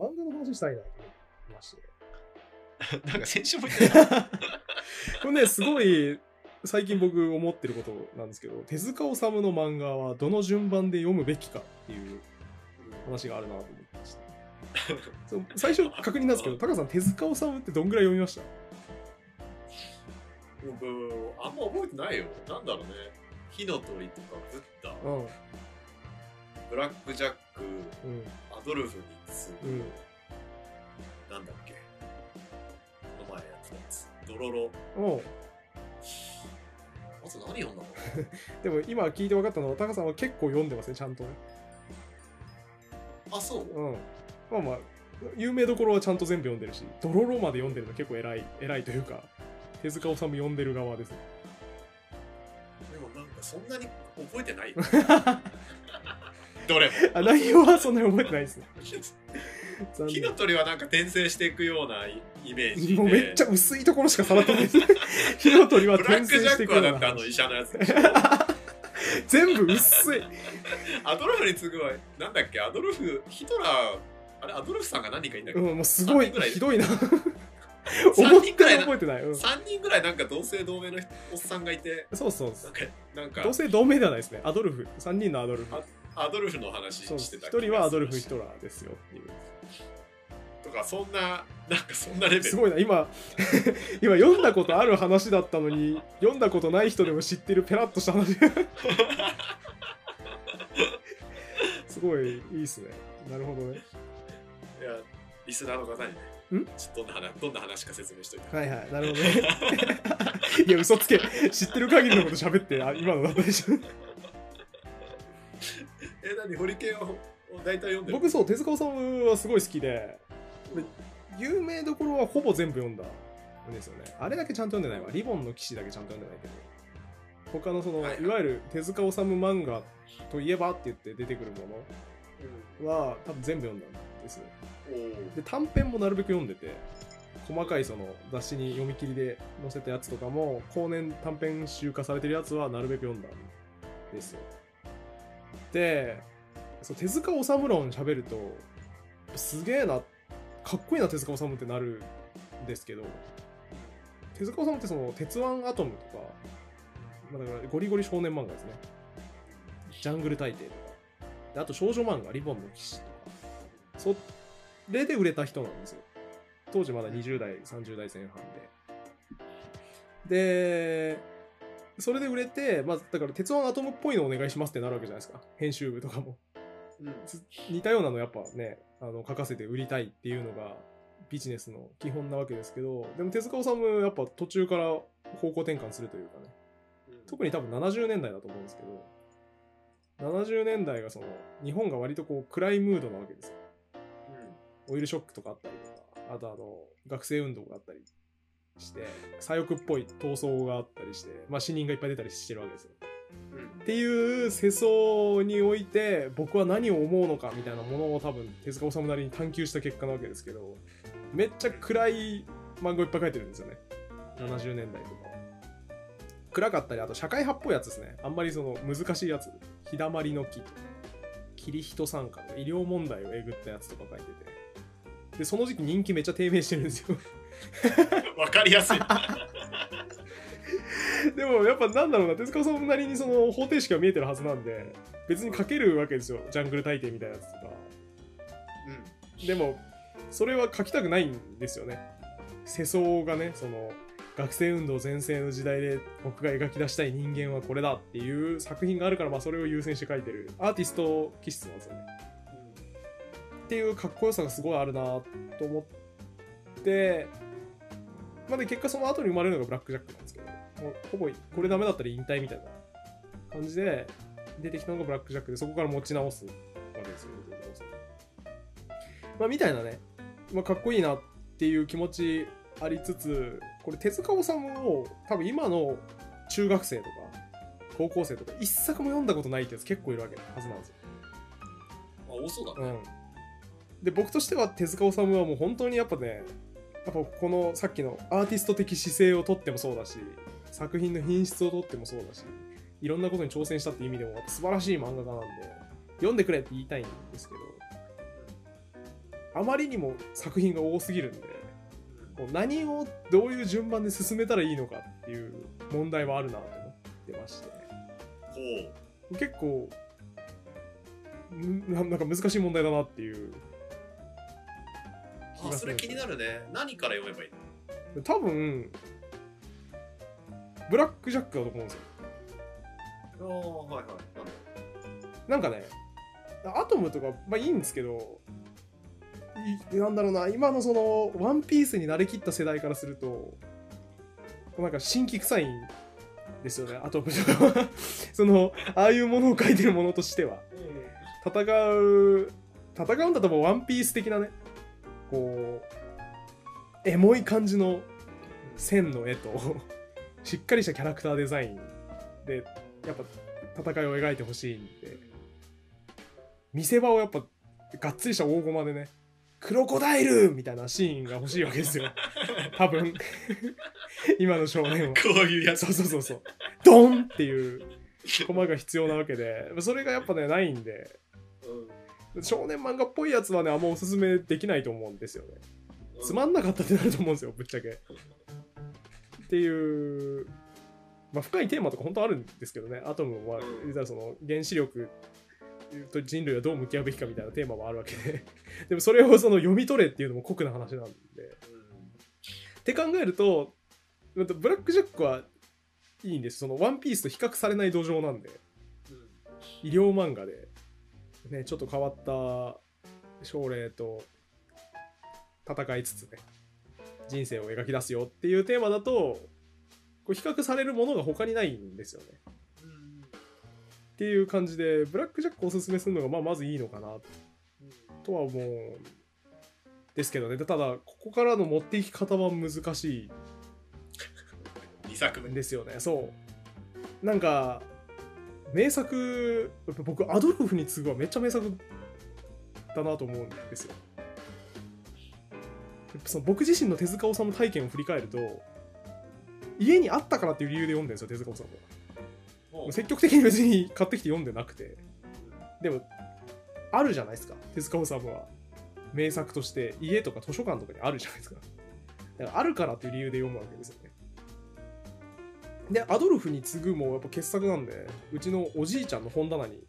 漫画の話したいなと思いまして。なんか先週も言ってた。これね、すごい、最近僕思ってることなんですけど、手塚治虫の漫画はどの順番で読むべきかっていう話があるなと思ってまして。そう最初確認なんですけど、タカさん、手塚治虫ってどんぐらい読みました？僕、あんま覚えてないよ。なんだろうね。火の鳥とか、ブッダ、うん。ブラックジャック、うん。アドルフに次ぐ、うん。なんだっけ？この前やってたやつ。ドロロ。おうまず何読んだの？でも今聞いて分かったのは、タカさんは結構読んでますね、ちゃんとね。あ、そう？うん。まあまあ、有名どころはちゃんと全部読んでるし、ドロロまで読んでるの結構偉い、偉いというか、手塚治虫読んでる側ですね。でもなんかそんなに覚えてない？よ どれも。あ、内容はそんなに覚えてないですね。残 火の念。鳥はなんか転生していくようなイイメージで。もうめっちゃ薄いところしかさらってないですね。火の鳥はブラッ転生クジャッしていくようなクはだってあの医者のやつでしょ。全部薄い。アドルフに次ぐは、なんだっけ、アドルフ、ヒトラー、あれ、アドルフさんが何人かいんだっけ、うん、もうすごいひどいな。3思った人ぐらいなら覚えてない。うん、3人ぐらいなんか同姓同名のおっさんがいて、そうそうなんか同姓同名ではないですね。アドルフ。3人のアドルフ。アドルフの話してた一人はアドルフ・ヒトララーですよっていう。とか、そんな、なんかそんなレベル。すごいな、今、今読んだことある話だったのに、読んだことない人でも知ってるペラッとした話。すごいいいっすね。なるほどね。いや、リスナーの方にね、ん？どんな話、どんな話か説明しといて。はいはい、なるほどね。いや、嘘つけ。知ってる限りのこと喋って、あ今のだったでしょ。え、何、ホリケンを大体読んでる僕、そう、手塚治虫はすごい好きで、有名どころはほぼ全部読んだんですよね。あれだけちゃんと読んでないわ。リボンの騎士だけちゃんと読んでないけど。他のその、はいはいいわゆる手塚治虫漫画といえばって言って出てくるものは多分全部読んだんですで、短編もなるべく読んでて、細かいその雑誌に読み切りで載せたやつとかも、後年短編集化されてるやつはなるべく読んだんですよ。で、そう手塚治虫論喋ると、すげえな、かっこいいな手塚治虫ってなるんですけど、手塚治虫ってその、鉄腕アトムとか、まあ、だからゴリゴリ少年漫画ですね。ジャングル大帝とか。であと少女漫画、リボンの騎士とか。それで売れた人なんですよ。当時まだ20代、30代前半で。で、それで売れて、まあ、だから鉄腕アトムっぽいのお願いしますってなるわけじゃないですか。編集部とかも。うんつ似たようなのやっぱね、あの、書かせて売りたいっていうのがビジネスの基本なわけですけど、でも手塚治虫やっぱ途中から方向転換するというかね、特に多分70年代だと思うんですけど、70年代がその、日本が割とこう暗いムードなわけですよ。オイルショックとかあったりとか、あとあの、学生運動があったりして、左翼っぽい闘争があったりして、まあ死人がいっぱい出たりしてるわけですよ。うん。うんっていう世相において僕は何を思うのかみたいなものを多分手塚治虫なりに探求した結果なわけですけどめっちゃ暗い漫画をいっぱい書いてるんですよね。70年代とか。暗かったりあと社会派っぽいやつですね。あんまりその難しいやつ。日だまりの木とか。霧人参加とか医療問題をえぐったやつとか書いててでその時期人気めっちゃ低迷してるんですよ。わかりやすい。でもやっぱなんだろうな手塚治虫なりにその方程式が見えてるはずなんで別に書けるわけですよ。ジャングル大帝みたいなやつとか。でもそれは書きたくないんですよね。世相がねその学生運動全盛の時代で僕が描き出したい人間はこれだっていう作品があるからまあそれを優先して書いてるアーティスト気質なんですよねっていうかっこよさがすごいあるなと思ってまあで結果その後に生まれるのがブラックジャックなんですけどもうほぼこれダメだったら引退みたいな感じで出てきたのがブラックジャックでそこから持ち直すわけですよねまあみたいなね、まあ、かっこいいなっていう気持ちありつつこれ手塚治虫を多分今の中学生とか高校生とか一作も読んだことないってやつ結構いるわけはずなんですよあ、多そうだね。うん、で僕としては手塚治虫はもう本当にやっぱねやっぱこのさっきのアーティスト的姿勢をとってもそうだし作品の品質をとってもそうだしいろんなことに挑戦したって意味でも素晴らしい漫画家なんで読んでくれって言いたいんですけどあまりにも作品が多すぎるんでこう何をどういう順番で進めたらいいのかっていう問題はあるなと思ってまして。ほ結構んななんか難しい問題だなっていううあそれ気になるね。何から読めばいいの？多分ブラック・ジャックだと思うんですよ。ああはいはい。なんかねアトムとかまあいいんですけどいなんだろうな今のそのワンピースに慣れきった世代からするとなんか新規臭いんですよねアトムとか。は そのああいうものを書いてるものとしては。戦う戦うんだともうワンピース的なねこうエモい感じの線の絵と しっかりしたキャラクターデザインでやっぱ戦いを描いてほしいんで。見せ場をやっぱがっつりした大駒でねクロコダイルみたいなシーンが欲しいわけですよ。多分。今の少年は。こういうやつ。そうそうそうそう。ドンっていう駒が必要なわけで。それがやっぱねないんで少年漫画っぽいやつはねあんまおすすめできないと思うんですよね。つまんなかったってなると思うんですよぶっちゃけ。っていうまあ深いテーマとか本当あるんですけどね。アトムはその原子力と人類はどう向き合うべきかみたいなテーマもあるわけで。でもそれをその読み取れっていうのも酷な話なんで。って考えるとブラック・ジャックはいいんです。そのワンピースと比較されない土壌なんで。医療漫画で、ね、ちょっと変わった症例と戦いつつね人生を描き出すよっていうテーマだとこう比較されるものが他にないんですよね。っていう感じでブラック・ジャックをおすすめするのがまあまずいいのかなとは思うんですけどね。ただここからの持っていき方は難しい。2作目。ですよね。そう。なんか名作僕アドルフに次ぐはめっちゃ名作だなと思うんですよ。その僕自身の手塚治虫体験を振り返ると家にあったからっていう理由で読んでるんですよ手塚治虫もは積極的に別に買ってきて読んでなくて。でもあるじゃないですか。手塚治虫は名作として家とか図書館とかにあるじゃないですか。だからあるからっていう理由で読むわけですよねでアドルフに次ぐもやっぱ傑作なんでうちのおじいちゃんの本棚に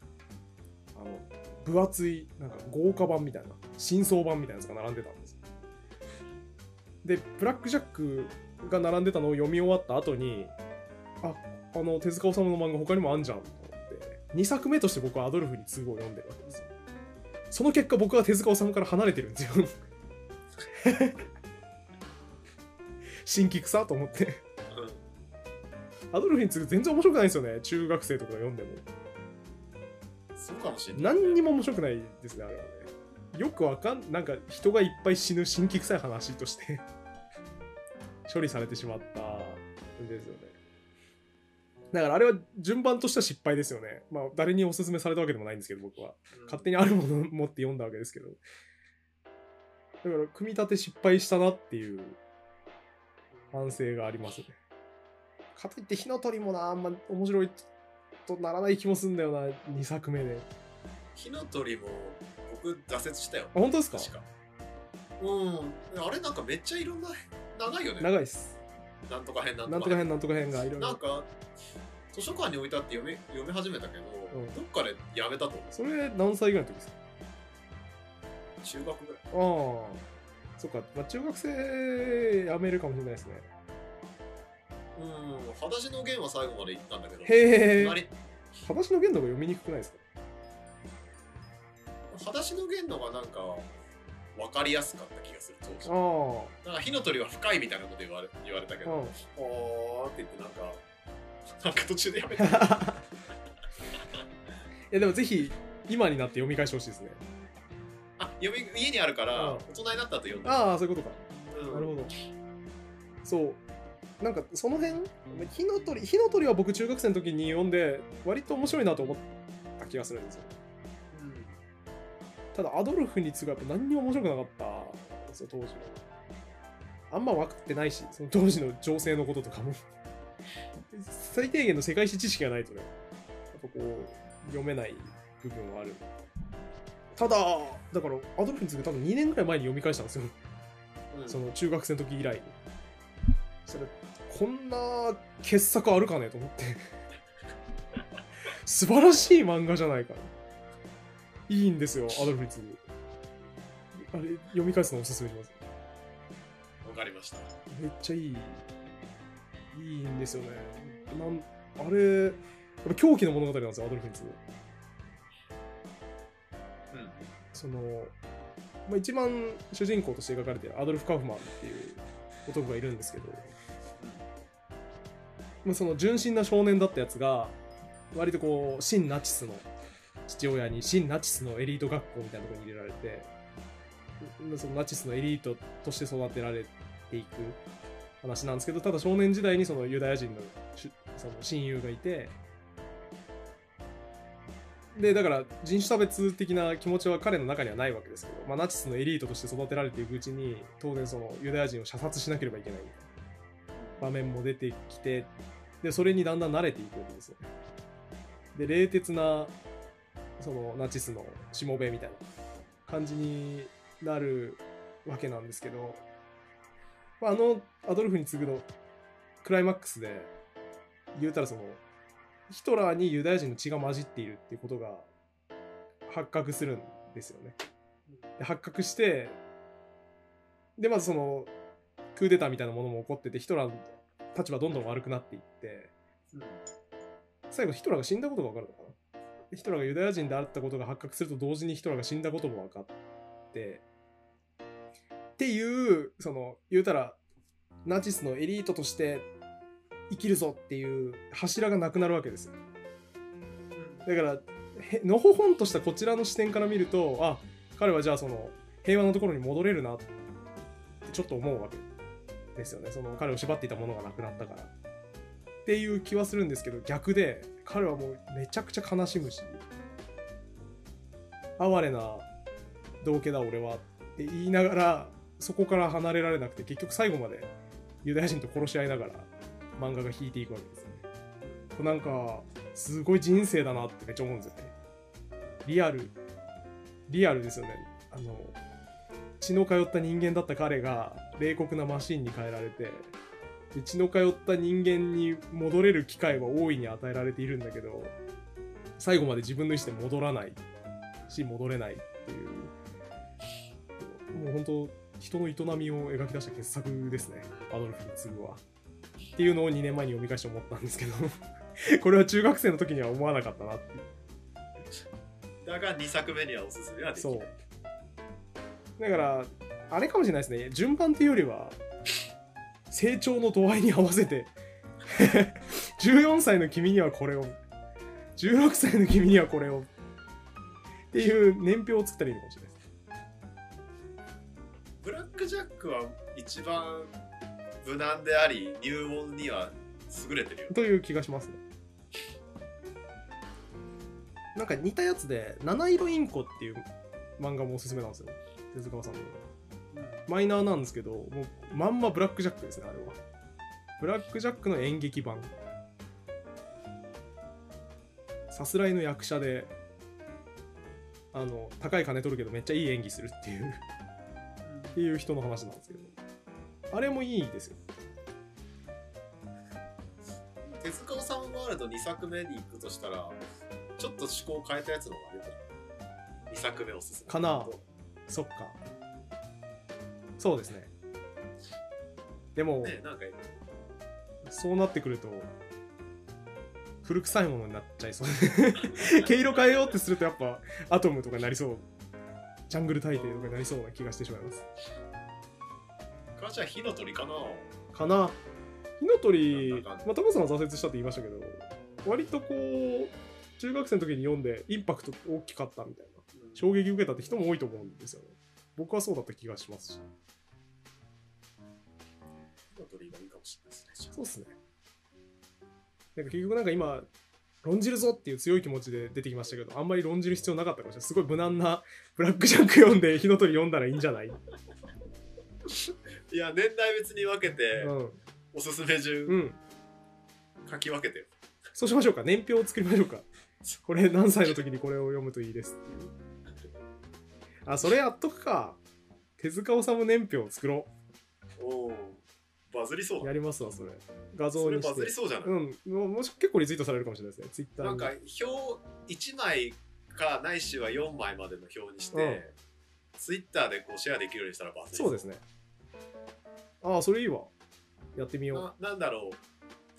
あの分厚いなんか豪華版みたいな新装版みたいなやつが並んでたんです。でブラック・ジャックが並んでたのを読み終わった後にああの手塚治虫の漫画他にもあんじゃんと思って2作目として僕はアドルフに次ぐを読んでるわけですよ。その結果僕は手塚治虫から離れてるんですよ。新規草と思ってアドルフに次ぐ全然面白くないんですよね。中学生とかが読んでも。そうかもしれない何にも面白くないですねあれはね。よくわかんなんか人がいっぱい死ぬ新規臭い話として 処理されてしまったんですよね。だからあれは順番としては失敗ですよね。まあ誰におすすめされたわけでもないんですけど僕は。勝手にあるものを持って読んだわけですけど。だから組み立て失敗したなっていう反省がありますねかといって火の鳥もなあんま面白いとならない気もするんだよな2作目で。火の鳥も僕挫折したよ。あ本当ですか？確か。うん。あれなんかめっちゃいろんな長いよね。長いです。なんとか編なんとかなんとか編なんとか編がいろいろ。なんか図書館に置いてあって読み読み始めたけど、うん。どっかでやめたと思う。それ何歳ぐらいの時ですか？中学ぐらい。ああ。そっか、まあ、中学生やめるかもしれないですねうん。裸足の弦は最後まで行ったんだけど。へえ隣。裸足の弦の方が読みにくくないですか？裸足の弦のがなんか分かりやすかった気がする当時あなんか火の鳥は深いみたいなこと言われ言われたけあ、ど、うん、おーって言ってなんかなんか途中でやめた。いやでもぜひ今になって読み返してほしいですね。あ読み家にあるからうん。大人になった後読んだああそういうことか。うん。なるほど。そうなんかその辺火の鳥火の鳥は僕中学生の時に読んで割と面白いなと思った気がするんですよ。ただアドルフに次ぐやっぱ何にも面白くなかったんですよ当時は。あんま分かってないしその当時の情勢のこととかも。最低限の世界史知識がないとねやっぱこう読めない部分はある。ただだからアドルフに次ぐ多分2年ぐらい前に読み返したんですよ、うん。その中学生の時以来。にそれこんな傑作あるかねと思って。素晴らしい漫画じゃないか。ないいんですよアドルフに次ぐあれ読み返すのおすすめします。わかりました。めっちゃいい。いいんですよね。なんあれやっぱ狂気の物語なんですよアドルフに次ぐうん。その、まあ、一番主人公として描かれているアドルフ・カウフマンっていう男がいるんですけど、まあ、その純真な少年だったやつが割とこう新ナチスの父親に新ナチスのエリート学校みたいなところに入れられてそのナチスのエリートとして育てられていく話なんですけどただ少年時代にそのユダヤ人のその親友がいてでだから人種差別的な気持ちは彼の中にはないわけですけど、まあ、ナチスのエリートとして育てられていくうちに当然そのユダヤ人を射殺しなければいけない。場面も出てきてでそれにだんだん慣れていくんですよねで冷徹なそのナチスのしもべみたいな感じになるわけなんですけど、あ、のアドルフに次ぐのクライマックスで言うたらそのヒトラーにユダヤ人の血が混じっているっていうことが発覚するんですよね。で発覚してでまずそのクーデターみたいなものも起こっててヒトラーの立場どんどん悪くなっていってうん。最後ヒトラーが死んだことが分かるのかな。でヒトラーがユダヤ人であったことが発覚すると同時にヒトラーが死んだことも分かってっていうその言うたらナチスのエリートとして生きるぞっていう柱がなくなるわけですよ。だからへのほほんとしたこちらの視点から見るとあ彼はじゃあその平和のところに戻れるなってちょっと思うわけですよね。その彼を縛っていたものがなくなったから。っていう気はするんですけど逆で彼はもうめちゃくちゃ悲しむし。哀れな道家だ俺は。って言いながらそこから離れられなくて結局最後までユダヤ人と殺し合いながら漫画が引いていくわけですね。これなんかすごい人生だなってめっちゃ思うんですよね。リアルリアルですよね。あの血の通った人間だった彼が冷酷なマシンに変えられてで血の通った人間に戻れる機会は大いに与えられているんだけど最後まで自分の意思で戻らないし戻れないっていう。もう本当人の営みを描き出した傑作ですね。アドルフに次ぐは。っていうのを2年前に読み返して思ったんですけど これは中学生の時には思わなかったなっていう。だが2作目にはおすすめはできない。そうだからあれかもしれないですね。順番っていうよりは成長の度合いに合わせて。14歳の君にはこれを。16歳の君にはこれを。っていう年表を作ったらいいのかもしれないですブラックジャックは一番無難であり、入門には優れてるよ。という気がしますね。なんか似たやつで「七色インコ」っていう漫画もおすすめなんですよ手塚さんの。マイナーなんですけどもうまんまブラックジャックですねあれは。ブラックジャックの演劇版。さすらいの役者であの高い金取るけどめっちゃいい演技するっていう。っていう人の話なんですけど。あれもいいですよ。手塚治虫ワールド2作目に行くとしたら、ちょっと趣向を変えたやつの方が良かった。2作目おすすめ。かなそっか。そうですね。でも、ね、なんか、そうなってくると古臭いものになっちゃいそう。毛色変えようってするとやっぱアトムとかになりそう。ジャングル大帝とかになりそうな気がしてしまいます。かじゃあ火の鳥かな？かな。火の鳥まあタコさんは挫折したって言いましたけど割とこう中学生の時に読んでインパクト大きかったみたいな衝撃受けたって人も多いと思うんですよね僕はそうだった気がしますし火の鳥がいいかもしれないですね。そうっすね。なんか結局なんか今、論じるぞっていう強い気持ちで出てきましたけど、あんまり論じる必要なかったかもしれない。すごい無難なブラックジャック読んで火の鳥読んだらいいんじゃない、うん。いや、年代別に分けて、おすすめ順うん。書き分けてよ。そうしましょうか。年表を作りましょうか。これ何歳の時にこれを読むといいですっていう。あそれやっとくか。手塚治虫年表を作ろおおバズりそうだ。うやりますわそれ。画像にして。バズりそうじゃない、うん。ももし結構リツイートされるかもしれないですねツイッターに。なんか表1枚かないしは4枚までの表にして、ツイッターでこうシェアできるようにしたらバズりそう。ですね。ああそれいいわ。やってみよななんだろう。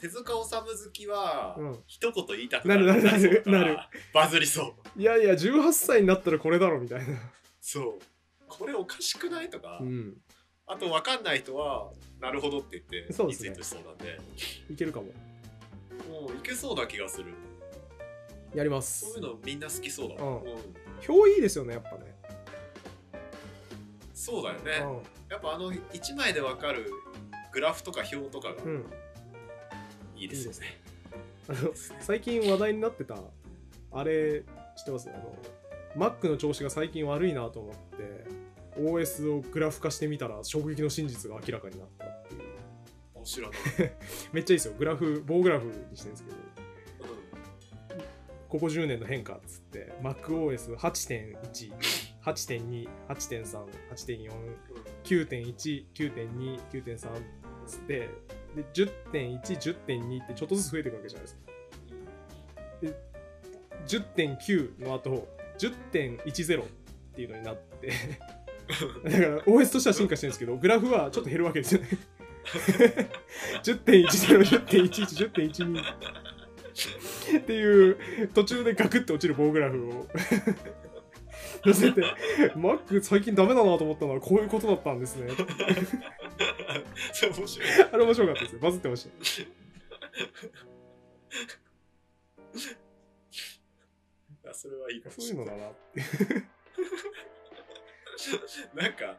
手塚治虫好きは、うん。一言言いたくなる。なるなるなる バズりそう。ういやいや18歳になったらこれだろみたいなそう。これおかしくない？とか、うん。あと分かんない人はなるほどって言ってリツイートしそうなんで。いけるかも。もういけそうな気がする。やりまそうすいうのみんな好きそうだ。うん。うん。表いいですよねやっぱね。そうだよね、やっぱあの1枚で分かるグラフとか表とかがうん、うん、いいですよね、あの最近話題になってたあれ知ってます？あの Mac の調子が最近悪いなと思って OS をグラフ化してみたら衝撃の真実が明らかになったっていう。めっちゃいいですよ。グラフ棒グラフにしてるんですけど。うん。ここ10年の変化っつって MacOS8.1 8.2、8.3、8.4、9.1、9.2、9.3つって、で、10.1、10.2ってちょっとずつ増えていくわけじゃないですか。で、10.9の後、10.10っていうのになって、だから OS としては進化してるんですけど、グラフはちょっと減るわけですよね。10.10、10.11、10.12っていう途中でガクッと落ちる棒グラフを載せて、マック最近ダメだなと思ったのはこういうことだったんですね。それ面白いあれ面白かったですね。バズってました。あそれはいいかもそういうのだなって。なんか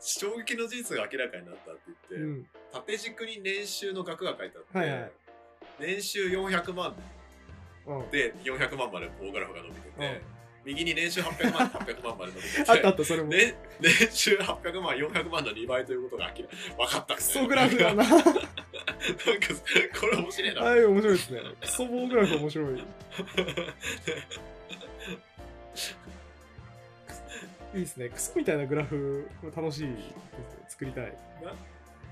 衝撃の事実が明らかになったって言って、うん。縦軸に年収の額が書いてあって、はいはい年収400万うん。で400万まで棒グラフが伸びてて、うん右に年収800万800万まで伸びてて あったあった、それも。ね、年収800万400万の2倍ということが明ら分かったクソグラフだな。なんかこれ面白いな、はい、面白いですね。クソ棒グラフ面白い。いいですね。クソみたいなグラフ、楽しいですね。作りたい。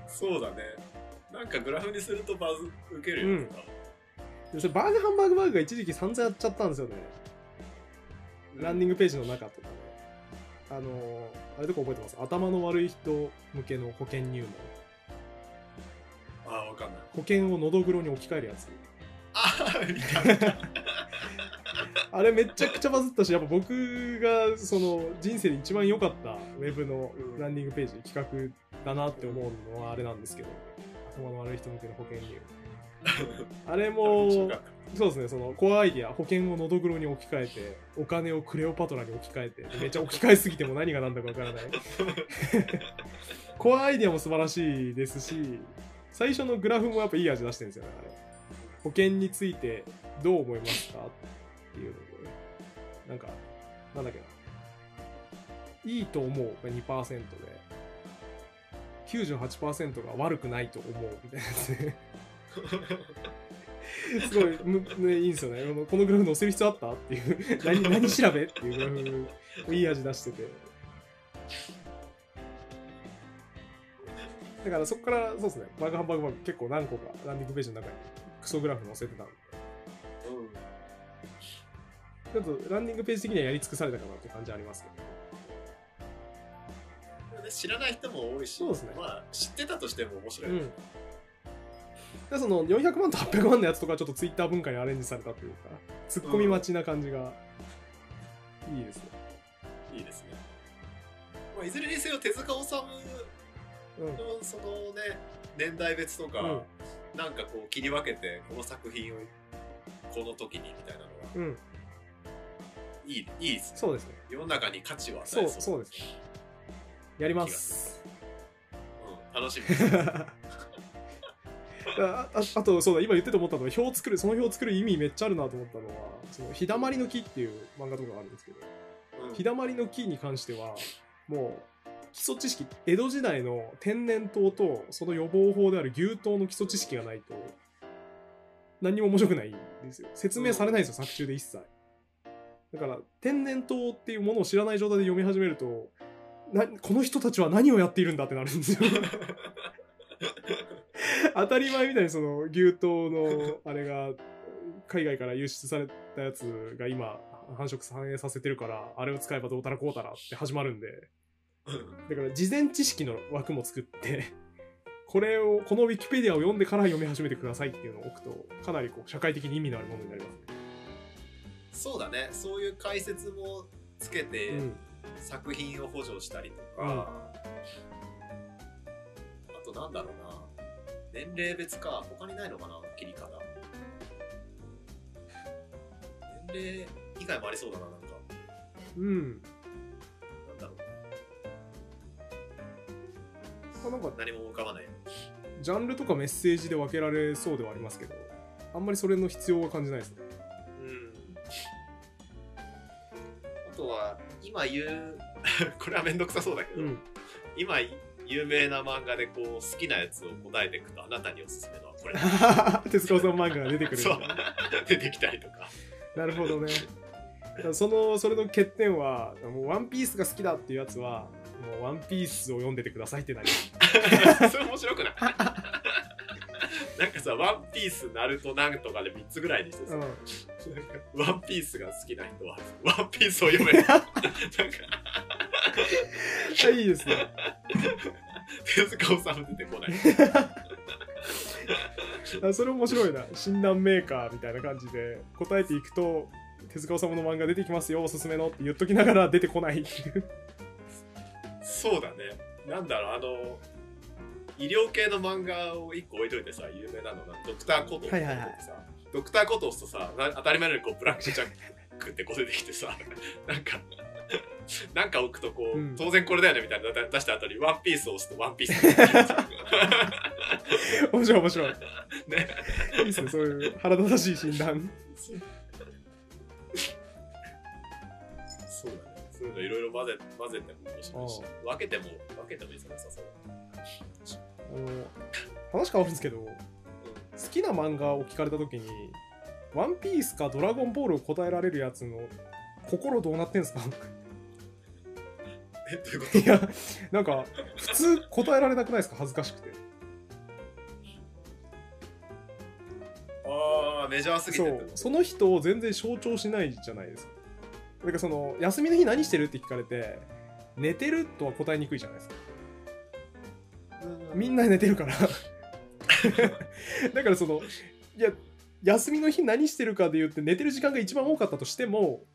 そうだねなんかグラフにするとバズ受けるよね、でそれバーガーハンバーグバーグが一時期散々やっちゃったんですよね。ランニングページの中とかね。あのー、あれとか覚えてます？頭の悪い人向けの保険入門。保険をのどぐろに置き換えるやつ。ああれめちゃくちゃバズったし、やっぱ僕がその人生で一番良かったウェブのランニングページ、企画だなって思うのはあれなんですけど、頭の悪い人向けの保険入門。あれも、そうですね、そのコアアイディア、保険をのどぐろに置き換えて、お金をクレオパトラに置き換えて、めっちゃ置き換えすぎても何が何だかわからない。コアアイディアも素晴らしいですし、最初のグラフもやっぱいい味出してるんですよね、あれ。保険についてどう思いますかっていうので、なんか、なんだっけな。いいと思うが2%で、98%が悪くないと思うみたいなやつで。すごい、むね、いいんですよね。このこのグラフ載せる必要あったっていう、何何調べっていうグラフ、いい味出してて。だからそこから、そうですね、バーガーハンバーグバーグ結構何個かランディングページの中にクソグラフ載せてたんで、た、うんちょっとランディングページ的にはやり尽くされたかなって感じありますけど。ね知らない人も多いしそうですねまあ知ってたとしても面白い、うん。でその400万と800万のやつとかちょっとツイッター文化にアレンジされたというか、ツッコミ待ちな感じがいいですね。いいですね、まあ、いずれにせよ手塚治虫うん。のそのね年代別とか、うんなんかこう切り分けてこの作品をこの時にみたいなのはうん。いいいいですねそうですね。世の中に価値を与そう、えそうそうですね。やります。うん、楽しみです あああと、そうだ、今言ってて思ったのは、表を作る、その表を作る意味めっちゃあるなと思ったのは、その、日だまりの木っていう漫画とかがあるんですけど、うん日だまりの木に関しては、もう、基礎知識、江戸時代の天然痘と、その予防法である牛痘の基礎知識がないと、何にも面白くないんですよ。説明されないんですよ、作中で一切。だから天然痘っていうものを知らない状態で読み始めるとなこの人たちは何をやっているんだってなるんですよ 当たり前みたいにその牛痘のあれが海外から輸出されたやつが今繁殖反映させてるからあれを使えばどうたらこうたらって始まるんで だから事前知識の枠も作ってこれをこのウィキペディアを読んでから読み始めてくださいっていうのを置くとかなりこう社会的に意味のあるものになりますそうだね。そういう解説もつけて、うん。作品を補助したりとか、うん。あとなんだろうな。年齢別か。他にないのかな切り方。年齢以外もありそうだななんか。うんあなんか何も浮かばない。ジャンルとかメッセージで分けられそうではありますけどあんまりそれの必要は感じないですね。うん。あとは今言う これはめんどくさそうだけど、うん。今有名な漫画でこう好きなやつを答えていくとあなたにおすすめのはこれ。手塚さん漫画が出てくる 出てきたりとか。なるほどね。そのそれの欠点はもうワンピースが好きだっていうやつはもうワンピースを読んでてくださいってなり それ面白くない？なんかさ、ワンピース、ナルト、なんとかで3つぐらいにしてさ、うん。ワンピースが好きな人は、ワンピースを読め。なんか、あいいですね。手塚治虫出てこない。あそれ面白いな。診断メーカーみたいな感じで答えていくと手塚治虫の漫画出てきますよおすすめのって言っときながら出てこないっていうそうだね。なんだろう、あの、医療系の漫画を1個置いといてさ、有名なのが、ドクターコトーはいはいはい。さ、ドクターコトーとさ、な当たり前のようにこうブラックジャックってこう出てきてさ、なんか、なんか置くとこう、うん。当然これだよねみたいなの出した後にワンピースを押すとワンピース。面白い面白い。ね。いいですねそういう腹立たしい診断のいろいろ混ぜ混ぜても面白いし、分けても分けてもいいですさそう。あの話変わるんですけど好きな漫画を聞かれた時に「ワンピースか「ドラゴンボール」を答えられるやつの心どうなってんすか？え、どういうこと？いやなんか普通答えられなくないですか？恥ずかしくて。ああ、メジャーすぎてそう。その人を全然象徴しないじゃないですかだからその休みの日何してるって聞かれて寝てるとは答えにくいじゃないですか。みんな寝てるから。だからそのいや休みの日何してるかで言って寝てる時間が一番多かったとしても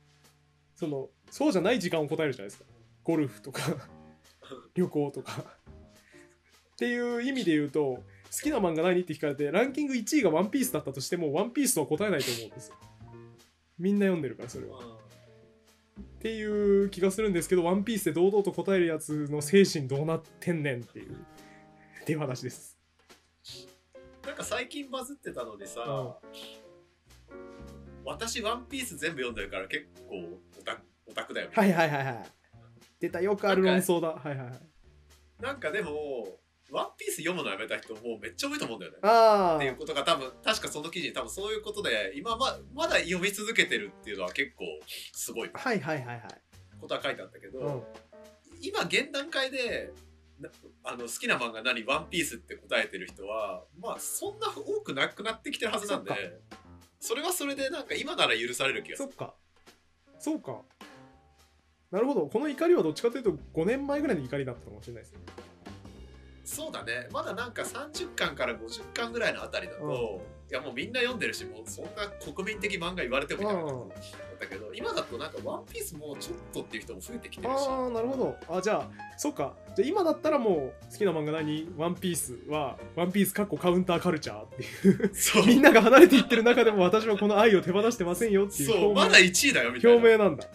そのそうじゃない時間を答えるじゃないですか。ゴルフとか 旅行とか。っていう意味で言うと好きな漫画何って聞かれてランキング1位がワンピースだったとしてもワンピースとは答えないと思うんですよ。みんな読んでるからそれはっていう気がするんですけどワンピースで堂々と答えるやつの精神どうなってんねんっていうっていう話です。なんか最近バズってたのにさ、私ワンピース全部読んでるから結構オタオタクだよね。はいはいはいはい。出たよくある論争だ。はいはいはい。なんかでも、ワンピース読むのやめた人もうめっちゃ多いと思うんだよね。あっていうことが多分、確かその記事に多分そういうことで、今ままだ読み続けてるっていうのは結構すごい。あはいはいはいはい。ことは書いてあったけど、うん。今現段階でなあの好きな漫画何？ワンピースって答えてる人はまあそんな多くなくなってきてるはずなんでそれはそれでなんか今なら許される気がする。そっか。そうか。なるほど。この怒りはどっちかというと5年前ぐらいの怒りだったかもしれないですねそうだね。まだなんか30巻から50巻ぐらいのあたりだと、いやもうみんな読んでるしもうそんな国民的漫画言われてもみたいなうんだけど今だとなんかワンピースもうちょっとっていう人も増えてきてるし。ああなるほど。あじゃあそっか。じゃあ今だったらもう好きな漫画何？ワンピースはワンピースかっこカウンターカルチャーっていう。みんなが離れていってる中でも私はこの愛を手放してませんよっていうそうまだ1位だよみたいな。表明なんだ。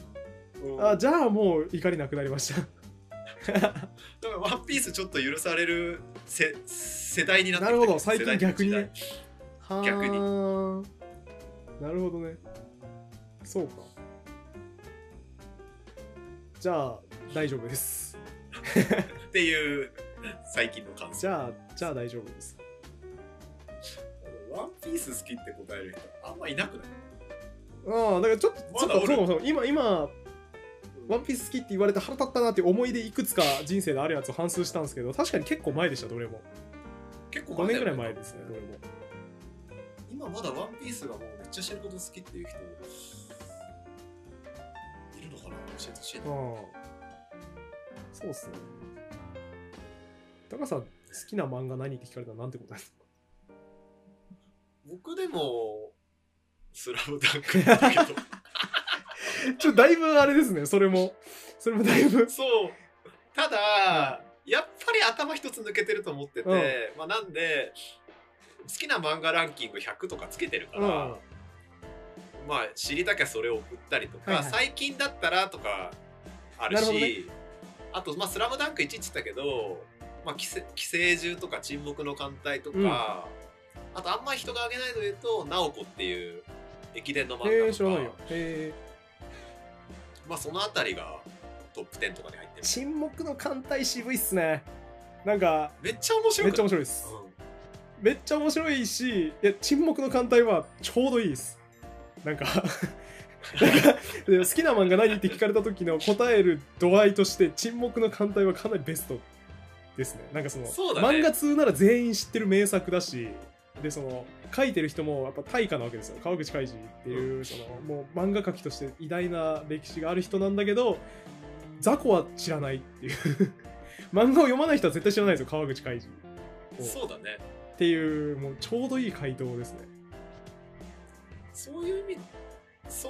うん。あじゃあもう怒りなくなりましただからワンピースちょっと許されるせ世代になってなるほど。最近世代逆にね。逆に。なるほどね。そうか。じゃあ大丈夫です。っていう最近の感想。じゃあじゃあ大丈夫です。ワンピース好きって答える人あんまいなくない？ああだからちょっとまだおる？そうかそうか今今ワンピース好きって言われて腹立ったなって思い出いくつか人生であるやつを反数したんですけど確かに結構前でしたどれも。5結構だよね。年ぐらい前ですね。どれも今まだワンピースがもうめっちゃ知ること好きっていう人いるのかな？教えてほしいなそうっすね。高さん好きな漫画何って聞かれたらなんて答えですか僕でもスラムダンクだけど ちょだいぶあれですねそれも。それもだいぶ。そう。ただやっぱり頭一つ抜けてると思ってて、うん。まあなんで好きな漫画ランキング100とかつけてるから、うん。まあ知りたきゃそれを送ったりとか、はいはい。最近だったらとかあるなるほどね。し、あとまあ「スラムダンク1って言ったけど、まあ、寄生獣とか沈黙の艦隊とか、うん。あとあんまり人が挙げないので言うと「直子」っていう駅伝の漫へ画とか、え知らないよ。へえまあそのあたりがトップ10とかに入ってる。沈黙の艦隊渋いっすね。なんかめっちゃ面白めっいちゃ面白いです。うん。めっちゃ面白いしいや沈黙の艦隊はちょうどいいです。なんか なんかで好きな漫画何って聞かれた時の答える度合いとして沈黙の艦隊はかなりベストですね。なんかそのそね。漫画通なら全員知ってる名作だしでその書いてる人もやっぱ大家なわけですよ。川口海二っていう、そのもう漫画描きとして偉大な歴史がある人なんだけど雑魚は知らないっていう。漫画を読まない人は絶対知らないですよ川口海二を。そうだね。っていうもうちょうどいい回答ですね。そういう意味そ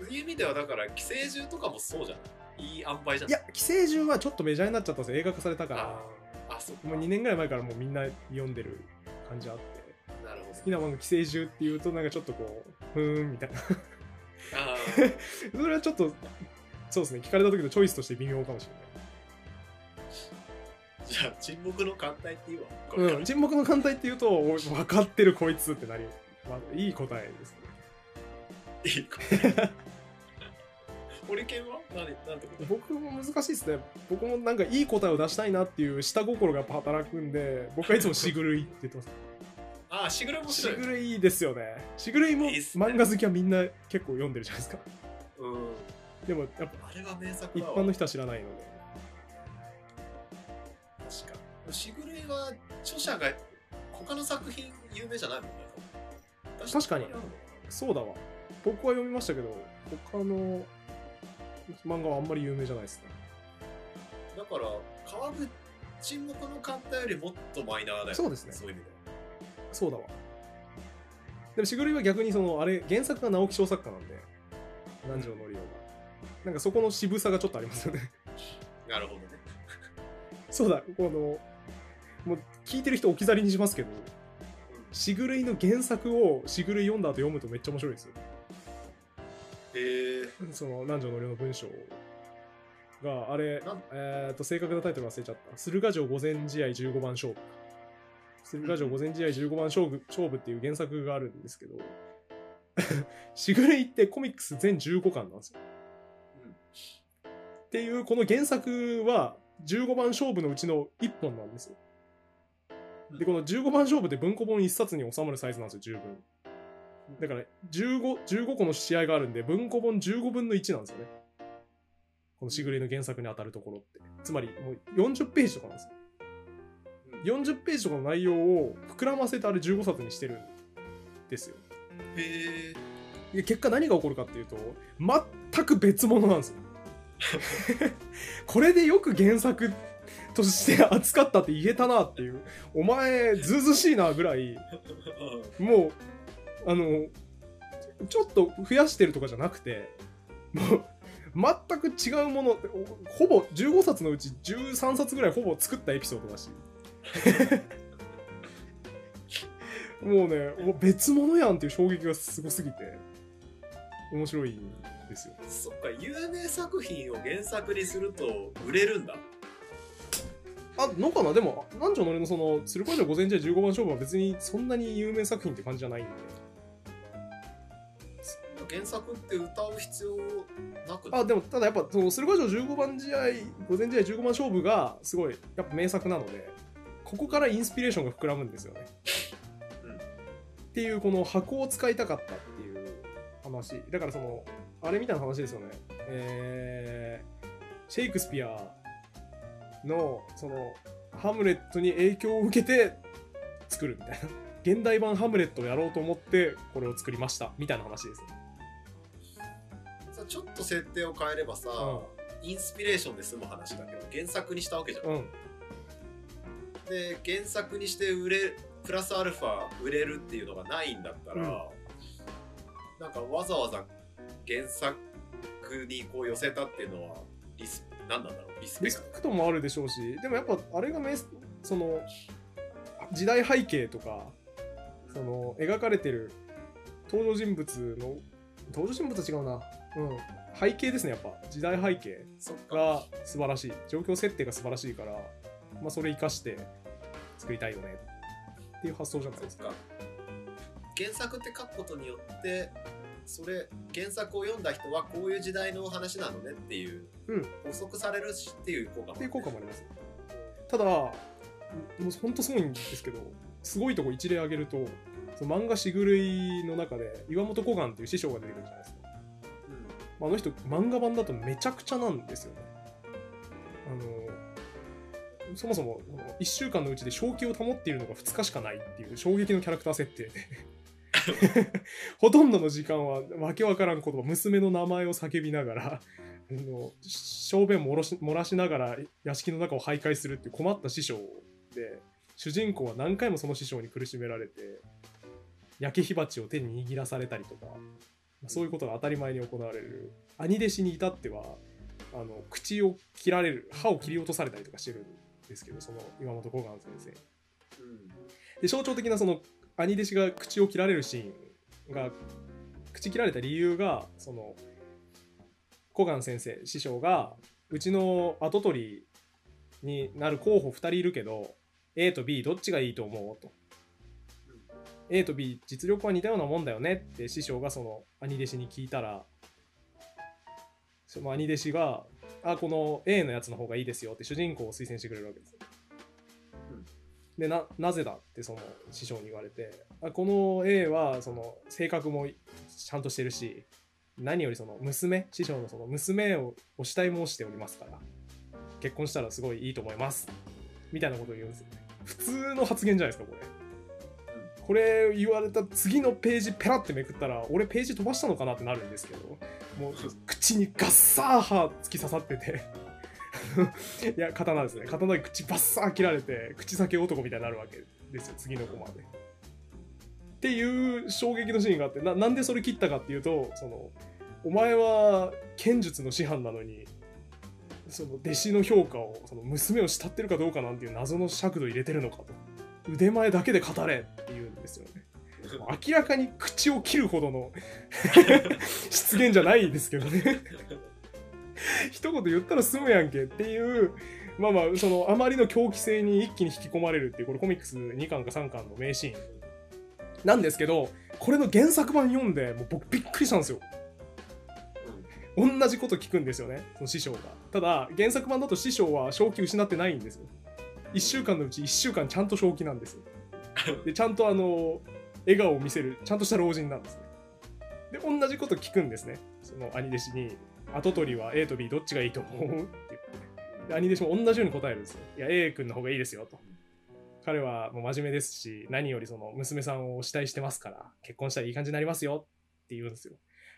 ういう意味ではだから寄生獣とかもそうじゃない？いい塩梅じゃない？いや寄生獣はちょっとメジャーになっちゃったんですよ。映画化されたから。ああそっか。もう2年ぐらい前からもうみんな読んでる感じあってきな漫画寄生獣っていうとなんかちょっとこうふーんみたいな。あ それはちょっとそうですね。聞かれた時のチョイスとして微妙かもしー じゃあ沈黙の艦隊っていう。わうん、沈黙の艦隊っていうとお分かってるこいつってなり、まあ、いい答えですね。いいか ホリケンは？何なんてこと？僕も難しいですね。僕もなんかいい答えを出したいなっていう下心が働くんで僕はいつもしぐるいって言ってますああしぐれ面し白いぐるいいですよね。しぐるいもいいっすね。漫画好きはみんな結構読んでるじゃないですか。うん。でもやっぱあれは名作一般の人は知らないので。確かに。しぐれは著者が他の作品有名じゃないもんね。確かに。そうだわ。僕は読みましたけど他の漫画はあんまり有名じゃないですね。だから川口沈黙の艦隊よりもっとマイナーだよ。そうですね。そういう意味でそうだわ。でもしぐるいは逆にそのあれ原作が直木賞作家なんで南條のりおが。なんかそこの渋さがちょっとありますよね。なるほどね。そうだ。このもう聞いてる人置き去りにしますけどしぐるいの原作をしぐるい読んだ後読むとめっちゃ面白いですよ。へえその南條のりおの文章があれえー、と正確なタイトル忘れちゃった。駿河城御前試合15番勝負駿河城御前試合15番勝負勝負っていう原作があるんですけど しぐるいってコミックス全15巻なんですよ、うんっていうこの原作は15番勝負のうちの1本なんですよ。でこの15番勝負って文庫本1冊に収まるサイズなんですよ十分。だから 15, 15個の試合があるんで文庫本15分の1なんですよね。このしぐるいの原作に当たるところって。つまりもう40ページとかなんですよ40ページとかの内容を膨らませてあれ15冊にしてるんですよ。へえで結果何が起こるかっていうと全く別物なんですよ。これでよく原作として扱ったって言えたなっていう。お前ずうずうしいなぐらいもうあのちょっと増やしてるとかじゃなくてもう全く違うものほぼ15冊のうち13冊ぐらいほぼ作ったエピソードだし もうね別物やんっていう衝撃がすごすぎて面白いんですよ。そっか有名作品を原作にすると売れるんだ。あのかな？でも南條のりのその鶴子城午前中15番勝負は別にそんなに有名作品って感じじゃないんで。原作って歌う必要なくあでもただやっぱその鶴ヶ城15番試合午前試合15番勝負がすごいやっぱ名作なのでここからインスピレーションが膨らむんですよね、うん。っていうこの箱を使いたかったっていう話。だからそのあれみたいな話ですよね。えー、シェイクスピアのそのハムレットに影響を受けて作るみたいな。現代版ハムレットをやろうと思ってこれを作りましたみたいな話です。さちょっと設定を変えればさ、インスピレーションで済む話だけど原作にしたわけじゃん、うんで原作にして売れプラスアルファ売れるっていうのがないんだったら、うん。なんかわざわざ原作にこう寄せたっていうのはリス何なんだろうリスペリスクト。ペクトもあるでしょうしでもやっぱあれがメスその時代背景とかその描かれてる登場人物の登場人物は違うな。うん。背景ですねやっぱ。時代背景そっか。が素晴らしい。状況設定が素晴らしいから、まあ、それ生かして作りたいよねっていう発想じゃないですか。原作って書くことによってそれ原作を読んだ人はこういう時代の話なのねっていう、うん。補足されるしっていう効果もっていう効果もあります。ただもう本当すごいんですけどすごいとこ一例挙げるとその漫画しぐるいの中で岩本小雁っていう師匠が出てくるじゃないですか。うん。まああの人漫画版だとめちゃくちゃなんですよね。あのそもそも1週間のうちで正気を保っているのが2日しかないっていう衝撃のキャラクター設定。で ほとんどの時間はわけわからん言葉娘の名前を叫びながらあの小便も漏らしながら屋敷の中を徘徊するって困った師匠で主人公は何回もその師匠に苦しめられて焼き火鉢を手に握らされたりとかそういうことが当たり前に行われる。兄弟子に至ってはあの口を切られる歯を切り落とされたりとかしてる。んですけどその岩本小雁先生。うん。で象徴的なその兄弟子が口を切られるシーンが口切られた理由がその小雁先生師匠がうちの跡取りになる候補2人いるけど A と B どっちがいいと思う？と。A と B 実力は似たようなもんだよね？って師匠がその兄弟子に聞いたらその兄弟子があこの A のやつの方がいいですよって主人公を推薦してくれるわけです。でななぜだってその師匠に言われてあこの A はその性格もちゃんとしてるし何よりその娘師匠のその娘をお慕い申しておりますから結婚したらすごいいいと思います。みたいなことを言うんですよね。普通の発言じゃないですかこれ。これ言われた次のページペラってめくったら俺ページ飛ばしたのかなってなるんですけどもう口にガッサー歯突き刺さってて。いや刀ですね。刀で口バッサー切られて口裂け男みたいになるわけですよ。次のコマで。っていう衝撃のシーンがあってななんでそれ切ったかっていうとそのお前は剣術の師範なのにその弟子の評価をその娘を慕ってるかどうかなんていう謎の尺度入れてるのかと。腕前だけで語れって言うんですよね。明らかに口を切るほどの 失言じゃないですけどね。一言言ったら済むやんけっていうまあまあそのあまりの狂気性に一気に引き込まれるっていうこれコミックス2巻か3巻の名シーン。なんですけどこれの原作版読んでもう僕びっくりしたんですよ。同じこと聞くんですよねその師匠が。ただ原作版だと師匠は正気失ってないんですよ。1週間のうち1週間ちゃんと正気なんですよ。でちゃんとあの笑顔を見せるちゃんとした老人なんですね。で同じこと聞くんですね。その兄弟子に跡取りは A と B どっちがいいと思う？って言って。で兄弟子も同じように答えるんですよ。いや A 君の方がいいですよと。彼はもう真面目ですし何よりその娘さんを期待してますから結婚したらいい感じになりますよって言うんですよ。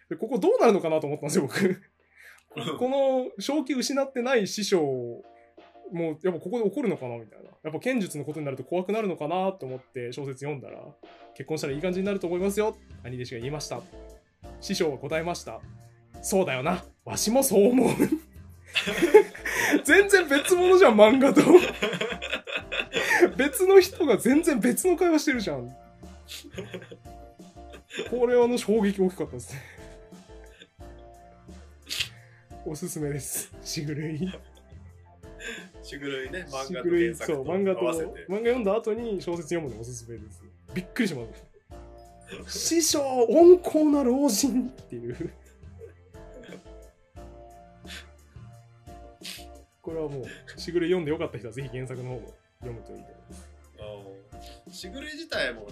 でここどうなるのかなと思ったんですよ僕。この正気失ってない師匠もうやっぱここで怒るのかなみたいな。やっぱ剣術のことになると怖くなるのかなと思って小説読んだら結婚したらいい感じになると思いますよ。兄弟子が言いました。師匠は答えました。そうだよな。わしもそう思う。全然別物じゃん漫画と。別の人が全然別の会話してるじゃん。これはあの衝撃大きかったですね。おすすめです。しぐるい。しぐるいね漫し画と原作とう漫画と漫画読んだ後に小説読むのおすすめですびっくりしました師匠温厚な老人っていう。これはもうしぐるい読んでよかった人はぜひ原作の方も読むといいと思います。うんしぐるい自体もね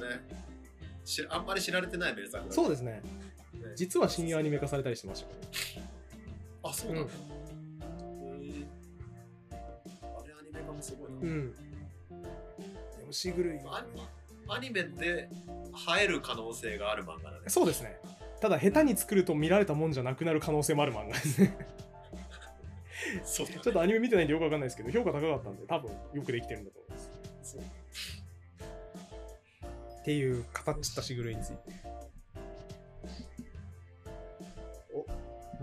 しあんまり知られてない名作だそうですね。ね。実は新アニメ化されたりしてましたあそうなんだ、へえあれアニメ化もすごいな、うん。でもシグルイアニメで映える可能性がある漫画だね。そうですね。ただ下手に作ると見られたもんじゃなくなる可能性もある漫画ですね。そうだね。ちょっとアニメ見てないんでよくわかんないですけど評価高かったんで多分よくできてるんだと思います。そう。っていう語っちったしぐるいについて。おも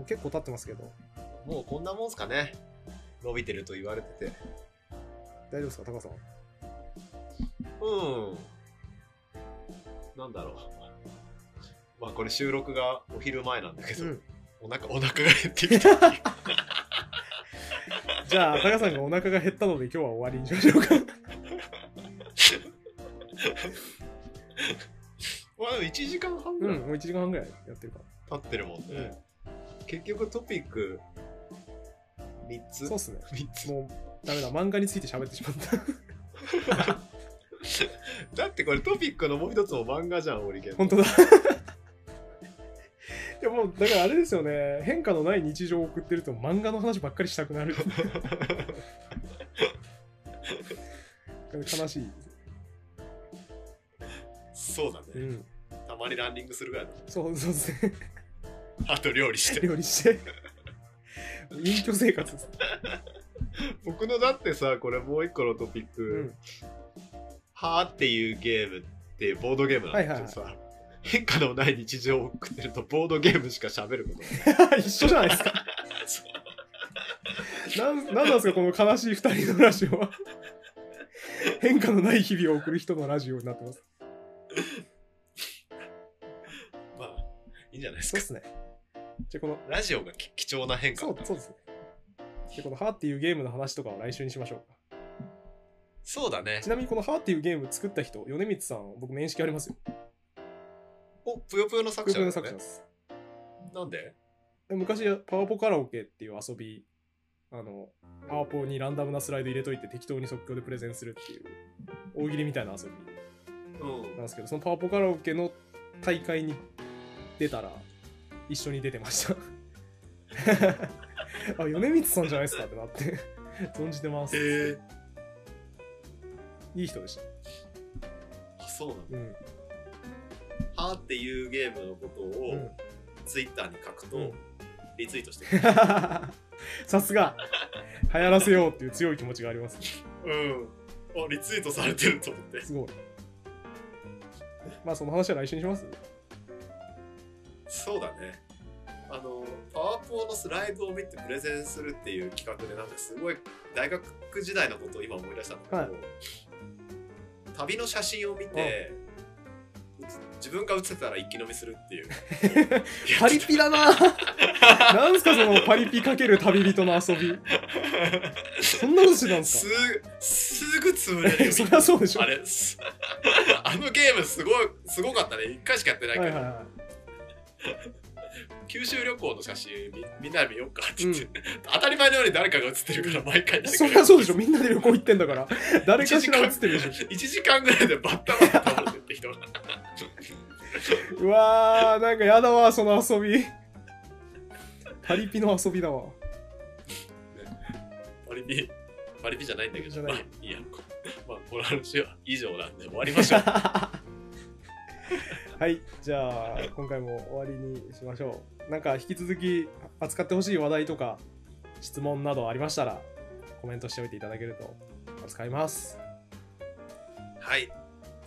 う結構経ってますけど。もうこんなもんすかね。伸びてると言われてて。大丈夫ですか高さん。うんなんだろう。まあこれ収録がお昼前なんだけど、うん。お腹お腹が減ってきた。じゃあ高さんがお腹が減ったので今日は終わりにしましょうか。まあでも1時間半ぐらい。うんもう1時間半ぐらいやってるか経ってるもんね、うん。結局トピック3らつ？そうっすね。3つ。もうダメだ。漫画について喋ってしまった だってこれトピックのもう一つも漫画じゃんオリケン。本当だ。いやもうだからあれですよね。変化のない日常を送ってると漫画の話ばっかりしたくなる。悲しい、そうだね、うん、たまにランニングするぐらいだそうそうですね。あと料理して。料理して。隠居生活僕のだってさこれもう一個のトピック、うん、はーっていうゲームっていうボードゲームなんだ。けどさ、変化のない日常を送ってるとボードゲームしか喋ることない 一緒じゃないですか。なんなんですかこの悲しい二人のラジオは。変化のない日々を送る人のラジオになってます。まあいいんじゃないですか。そうっすね。じゃあこのラジオがき貴重な変化そうそうですね。でこの「ハーっていうゲームの話とかは来週にしましょうかそうだね。ちなみにこの「ハーっていうゲーム作った人米光さん僕面識ありますよ。おぷよぷよの作空者ね。港の作者です。なんで？で昔パワポカラオケっていう遊びあのパワポにランダムなスライド入れといて適当に即興でプレゼンするっていう大喜利みたいな遊び。うん。なんですけどそのパワポカラオケの大会に出たら一緒に出てました。あ米光さんじゃないですかってなって存じてます。へえいい人でした。あそうなんだうん。はーっていうゲームのことうをん。ツイッターに書くと、うん。リツイートしてくれる。さすが。流行らせようっていう強い気持ちがありますうん。あリツイートされてると思って。すごい。まあその話は来週にします。そうだね。あのパワーポーのスライドを見てプレゼンするっていう企画でなんかすごい大学時代のことを今思い出したんだけど、はい旅の写真を見て、自分が写ってたら一気飲みするっていう。パリピだな。なんすかそのパリピかける旅人の遊び。そんなことしてたんですすか？すぐ潰れるよ そりゃそうでしょ。あれ。すあのゲームすごいすごかったね。一回しかやってないけど、はいはいはい九州旅行の写真みみんなで見ようかって言って、当たり前のように誰かが写ってるから毎回そりゃそうでしょみんなで旅行行ってんだから誰かしら映ってるでしょ。1時間ぐらいでバッタバッタ倒れてって人がうわーなんかやだわその遊びパリピの遊びだわパリピパリピじゃないんだけどまあいいやまあこの話は以上なんで終わりましょうはいじゃあ今回も終わりにしましょう。なんか引き続き扱ってほしい話題とか質問などありましたらコメントしておいていただけると使います、はい。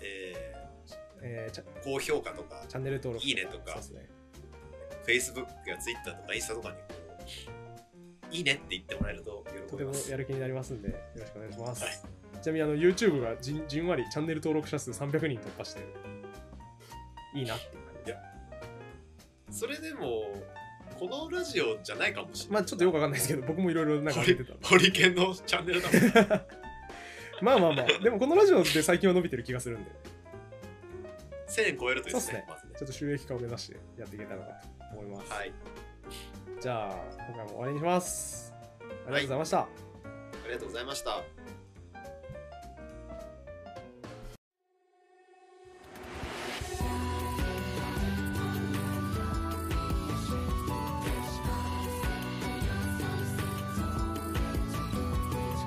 ええーチャー、高評価とかチャンネル登録いいねとか。そうですね。Facebook や Twitter とかインスタとかにこういいねって言ってもらえると喜とてもやる気になりますんでよろしくお願いします、はい。ちなみにあの YouTube がじんじんわりチャンネル登録者数300人突破していいなっていう感じ。でそれでもこのラジオじゃないかもしれないまあちょっとよくわかんないですけど僕もいろいろなんか見てた。ホリケンのチャンネルだもん。まあまあまあ。でもこのラジオで最近は伸びてる気がするんで。1000円超えるといいですねそうっまずね。ちょっと収益化を目指してやっていけたらなと思います、はい。じゃあ今回も終わりにします。ありがとうございました、ありがとうございました